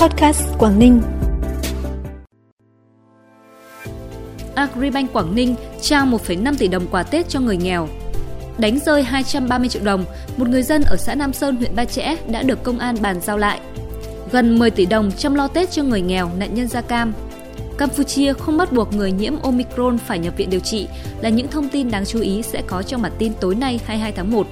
Podcast Quảng Ninh. Agribank Quảng Ninh trao 1,5 tỷ đồng quà Tết cho người nghèo. Đánh rơi 230 triệu đồng, một người dân ở xã Nam Sơn, huyện Ba Chẽ đã được công an bàn giao lại. Gần 10 tỷ đồng chăm lo Tết cho người nghèo, nạn nhân da cam. Campuchia không bắt buộc người nhiễm Omicron phải nhập viện điều trị là những thông tin đáng chú ý sẽ có trong bản tin tối nay 22 tháng 1.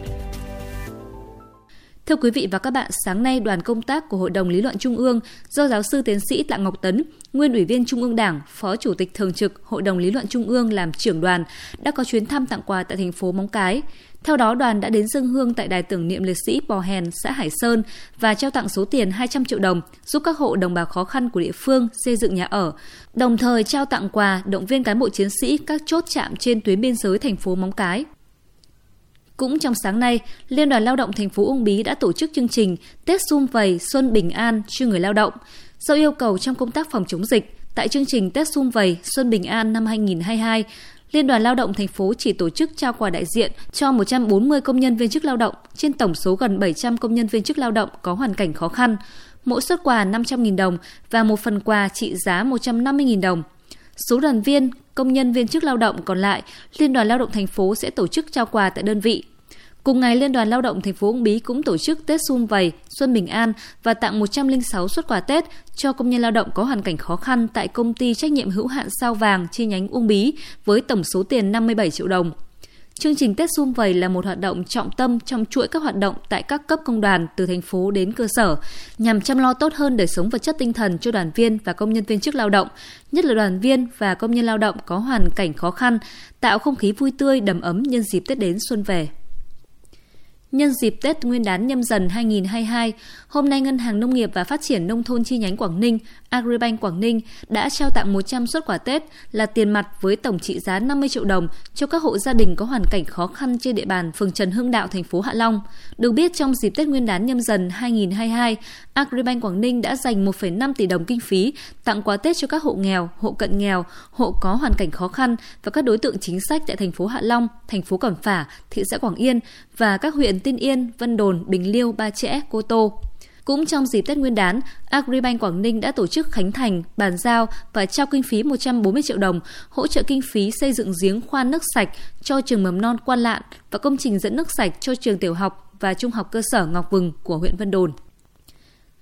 Thưa quý vị và các bạn, sáng nay đoàn công tác của Hội đồng Lý luận Trung ương do giáo sư tiến sĩ Tạ Ngọc Tấn, nguyên ủy viên Trung ương Đảng, Phó Chủ tịch Thường trực Hội đồng Lý luận Trung ương làm trưởng đoàn đã có chuyến thăm tặng quà tại thành phố Móng Cái. Theo đó, đoàn đã đến dân hương tại đài tưởng niệm liệt sĩ Bò Hèn, xã Hải Sơn và trao tặng số tiền 200 triệu đồng giúp các hộ đồng bào khó khăn của địa phương xây dựng nhà ở, đồng thời trao tặng quà động viên cán bộ chiến sĩ các chốt chạm trên tuyến biên giới thành phố Móng Cái. Cũng trong sáng nay, Liên đoàn Lao động thành phố Uông Bí đã tổ chức chương trình Tết Xung Vầy Xuân Bình An cho người lao động. Do yêu cầu trong công tác phòng chống dịch, tại chương trình Tết Xung Vầy Xuân Bình An năm 2022, Liên đoàn Lao động thành phố chỉ tổ chức trao quà đại diện cho 140 công nhân viên chức lao động trên tổng số gần 700 công nhân viên chức lao động có hoàn cảnh khó khăn. Mỗi suất quà 500.000 đồng và một phần quà trị giá 150.000 đồng. Số đoàn viên, công nhân viên chức lao động còn lại, Liên đoàn Lao động thành phố sẽ tổ chức trao quà tại đơn vị. Cùng ngày, Liên đoàn Lao động thành phố Uông Bí cũng tổ chức Tết Xung Vầy, Xuân Bình An và tặng 106 xuất quà Tết cho công nhân lao động có hoàn cảnh khó khăn tại công ty trách nhiệm hữu hạn Sao Vàng chi nhánh Uông Bí với tổng số tiền 57 triệu đồng. Chương trình Tết Xung Vầy là một hoạt động trọng tâm trong chuỗi các hoạt động tại các cấp công đoàn từ thành phố đến cơ sở, nhằm chăm lo tốt hơn đời sống vật chất tinh thần cho đoàn viên và công nhân viên chức lao động, nhất là đoàn viên và công nhân lao động có hoàn cảnh khó khăn, tạo không khí vui tươi đầm ấm nhân dịp Tết đến xuân về. Nhân dịp Tết Nguyên đán nhâm dần 2022, hôm nay Ngân hàng Nông nghiệp và Phát triển Nông thôn chi nhánh Quảng Ninh, Agribank Quảng Ninh đã trao tặng 100 suất quà Tết là tiền mặt với tổng trị giá 50 triệu đồng cho các hộ gia đình có hoàn cảnh khó khăn trên địa bàn phường Trần Hưng Đạo, thành phố Hạ Long. Được biết trong dịp Tết Nguyên đán nhâm dần 2022, Agribank Quảng Ninh đã dành 1,5 tỷ đồng kinh phí tặng quà Tết cho các hộ nghèo, hộ cận nghèo, hộ có hoàn cảnh khó khăn và các đối tượng chính sách tại thành phố Hạ Long, thành phố Cẩm Phả, thị xã Quảng Yên và các huyện Tiên Yên, Vân Đồn, Bình Liêu, Ba Chẽ, Cô Tô. Cũng trong dịp Tết Nguyên đán, Agribank Quảng Ninh đã tổ chức khánh thành, bàn giao và trao kinh phí 140 triệu đồng hỗ trợ kinh phí xây dựng giếng khoan nước sạch cho trường mầm non Quan Lạn và công trình dẫn nước sạch cho trường tiểu học và trung học cơ sở Ngọc Vừng của huyện Vân Đồn.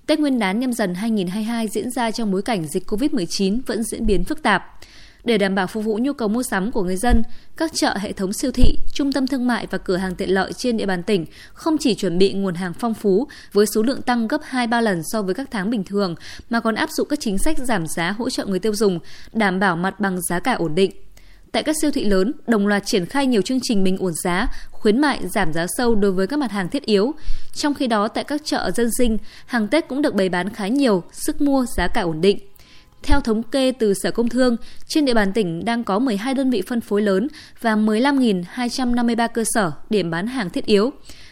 Tết Nguyên đán nhâm dần 2022 diễn ra trong bối cảnh dịch COVID-19 vẫn diễn biến phức tạp. Để đảm bảo phục vụ nhu cầu mua sắm của người dân, các chợ, hệ thống siêu thị, trung tâm thương mại và cửa hàng tiện lợi trên địa bàn tỉnh không chỉ chuẩn bị nguồn hàng phong phú với số lượng tăng gấp 2-3 lần so với các tháng bình thường, mà còn áp dụng các chính sách giảm giá hỗ trợ người tiêu dùng, đảm bảo mặt bằng giá cả ổn định. Tại các siêu thị lớn, đồng loạt triển khai nhiều chương trình bình ổn giá, khuyến mại giảm giá sâu đối với các mặt hàng thiết yếu. Trong khi đó, tại các chợ dân sinh, hàng Tết cũng được bày bán khá nhiều, sức mua giá cả ổn định. Theo thống kê từ Sở Công Thương, trên địa bàn tỉnh đang có 12 đơn vị phân phối lớn và 15.253 cơ sở điểm bán hàng thiết yếu.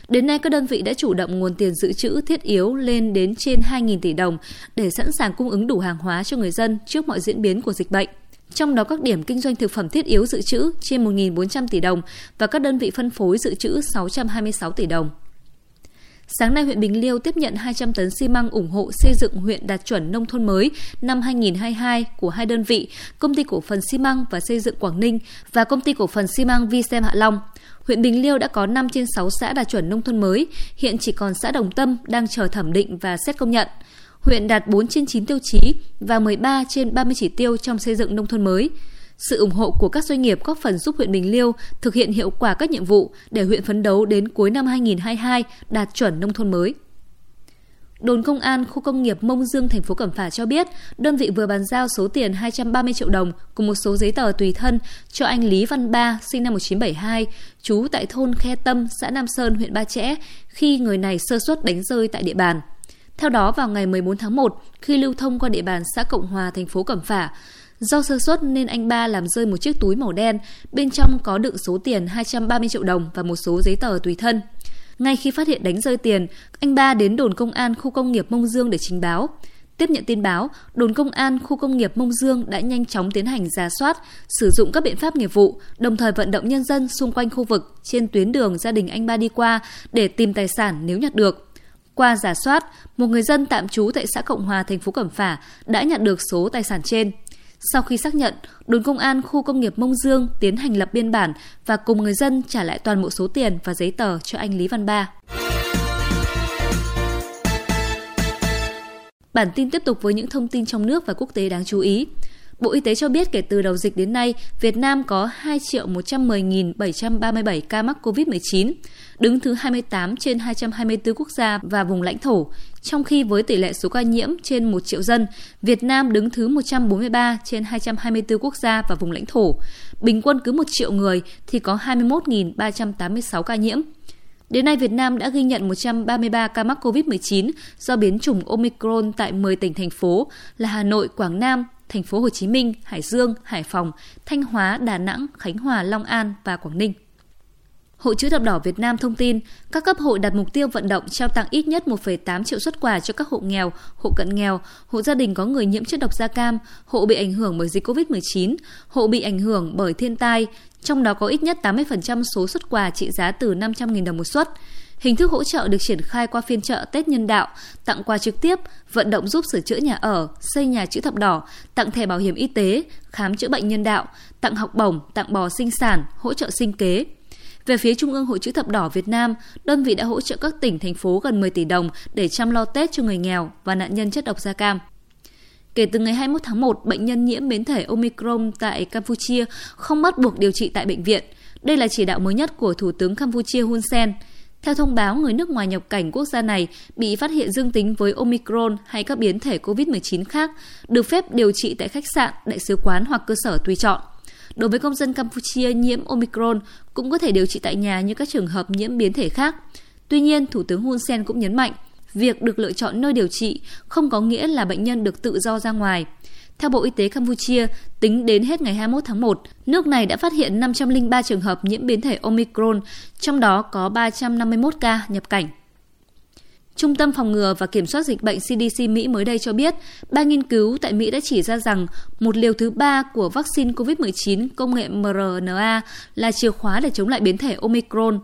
Đến nay, các đơn vị đã chủ động nguồn tiền dự trữ thiết yếu lên đến trên 2.000 tỷ đồng để sẵn sàng cung ứng đủ hàng hóa cho người dân trước mọi diễn biến của dịch bệnh. Trong đó các điểm kinh doanh thực phẩm thiết yếu dự trữ trên 1.400 tỷ đồng và các đơn vị phân phối dự trữ 626 tỷ đồng. Sáng nay, huyện Bình Liêu tiếp nhận 200 tấn xi măng ủng hộ xây dựng huyện đạt chuẩn nông thôn mới năm 2022 của hai đơn vị, Công ty cổ phần xi măng và xây dựng Quảng Ninh và Công ty cổ phần xi măng Visem Hạ Long. Huyện Bình Liêu đã có 5 trên 6 xã đạt chuẩn nông thôn mới, hiện chỉ còn xã Đồng Tâm đang chờ thẩm định và xét công nhận. Huyện đạt 4 trên 9 tiêu chí và 13 trên 30 chỉ tiêu trong xây dựng nông thôn mới. Sự ủng hộ của các doanh nghiệp góp phần giúp huyện Bình Liêu thực hiện hiệu quả các nhiệm vụ để huyện phấn đấu đến cuối năm 2022 đạt chuẩn nông thôn mới. Đồn công an khu công nghiệp Mông Dương thành phố Cẩm Phả cho biết, đơn vị vừa bàn giao số tiền 230 triệu đồng cùng một số giấy tờ tùy thân cho anh Lý Văn Ba, sinh năm 1972, trú tại thôn Khe Tâm, xã Nam Sơn, huyện Ba Chẽ, khi người này sơ suất đánh rơi tại địa bàn. Theo đó, vào ngày 14 tháng 1, khi lưu thông qua địa bàn xã Cộng Hòa, thành phố Cẩm Phả, Do sơ suất nên anh ba làm rơi một chiếc túi màu đen, bên trong có đựng số tiền 230 triệu đồng và một số giấy tờ tùy thân. Ngay khi phát hiện đánh rơi tiền, anh ba đến đồn công an khu công nghiệp Mông Dương để trình báo. Tiếp nhận tin báo, đồn công an khu công nghiệp Mông Dương đã nhanh chóng tiến hành giả soát, sử dụng các biện pháp nghiệp vụ, đồng thời vận động nhân dân xung quanh khu vực trên tuyến đường gia đình anh ba đi qua để tìm tài sản nếu nhặt được. Qua giả soát, một người dân tạm trú tại xã Cộng Hòa, thành phố Cẩm Phả đã nhận được số tài sản trên. Sau khi xác nhận, đồn công an khu công nghiệp Mông Dương tiến hành lập biên bản và cùng người dân trả lại toàn bộ số tiền và giấy tờ cho anh Lý Văn Ba. Bản tin tiếp tục với những thông tin trong nước và quốc tế đáng chú ý. Bộ Y tế cho biết kể từ đầu dịch đến nay, Việt Nam có 2 110.737 ca mắc COVID-19, đứng thứ 28 trên 224 quốc gia và vùng lãnh thổ, trong khi với tỷ lệ số ca nhiễm trên 1 triệu dân, Việt Nam đứng thứ 143 trên 224 quốc gia và vùng lãnh thổ. Bình quân cứ 1 triệu người thì có 21.386 ca nhiễm. Đến nay, Việt Nam đã ghi nhận 133 ca mắc COVID-19 do biến chủng Omicron tại 10 tỉnh thành phố là Hà Nội, Quảng Nam, thành phố Hồ Chí Minh, Hải Dương, Hải Phòng, Thanh Hóa, Đà Nẵng, Khánh Hòa, Long An và Quảng Ninh. Hội chữ thập đỏ Việt Nam thông tin, các cấp hội đặt mục tiêu vận động trao tặng ít nhất 1,8 triệu xuất quà cho các hộ nghèo, hộ cận nghèo, hộ gia đình có người nhiễm chất độc da cam, hộ bị ảnh hưởng bởi dịch COVID-19, hộ bị ảnh hưởng bởi thiên tai, trong đó có ít nhất 80% số xuất quà trị giá từ 500.000 đồng một suất. Hình thức hỗ trợ được triển khai qua phiên chợ Tết nhân đạo, tặng quà trực tiếp, vận động giúp sửa chữa nhà ở, xây nhà chữ thập đỏ, tặng thẻ bảo hiểm y tế, khám chữa bệnh nhân đạo, tặng học bổng, tặng bò sinh sản, hỗ trợ sinh kế. Về phía Trung ương Hội chữ thập đỏ Việt Nam, đơn vị đã hỗ trợ các tỉnh, thành phố gần 10 tỷ đồng để chăm lo Tết cho người nghèo và nạn nhân chất độc da cam. Kể từ ngày 21 tháng 1, bệnh nhân nhiễm biến thể Omicron tại Campuchia không bắt buộc điều trị tại bệnh viện. Đây là chỉ đạo mới nhất của Thủ tướng Campuchia Hun Sen. Theo thông báo, người nước ngoài nhập cảnh quốc gia này bị phát hiện dương tính với Omicron hay các biến thể COVID-19 khác, được phép điều trị tại khách sạn, đại sứ quán hoặc cơ sở tùy chọn. Đối với công dân Campuchia nhiễm Omicron cũng có thể điều trị tại nhà như các trường hợp nhiễm biến thể khác. Tuy nhiên, Thủ tướng Hun Sen cũng nhấn mạnh, việc được lựa chọn nơi điều trị không có nghĩa là bệnh nhân được tự do ra ngoài. Theo Bộ Y tế Campuchia, tính đến hết ngày 21 tháng 1, nước này đã phát hiện 503 trường hợp nhiễm biến thể Omicron, trong đó có 351 ca nhập cảnh. Trung tâm Phòng ngừa và Kiểm soát Dịch bệnh CDC Mỹ mới đây cho biết, ba nghiên cứu tại Mỹ đã chỉ ra rằng một liều thứ ba của vaccine COVID-19 công nghệ mRNA là chìa khóa để chống lại biến thể Omicron.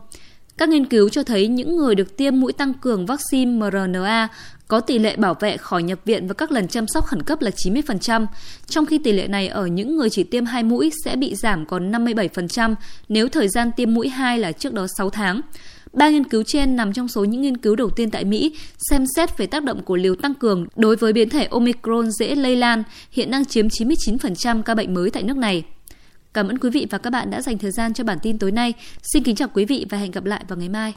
Các nghiên cứu cho thấy những người được tiêm mũi tăng cường vaccine mRNA có tỷ lệ bảo vệ khỏi nhập viện và các lần chăm sóc khẩn cấp là 90%, trong khi tỷ lệ này ở những người chỉ tiêm hai mũi sẽ bị giảm còn 57% nếu thời gian tiêm mũi 2 là trước đó 6 tháng. Ba nghiên cứu trên nằm trong số những nghiên cứu đầu tiên tại Mỹ xem xét về tác động của liều tăng cường đối với biến thể Omicron dễ lây lan, hiện đang chiếm 99% ca bệnh mới tại nước này. Cảm ơn quý vị và các bạn đã dành thời gian cho bản tin tối nay. Xin kính chào quý vị và hẹn gặp lại vào ngày mai.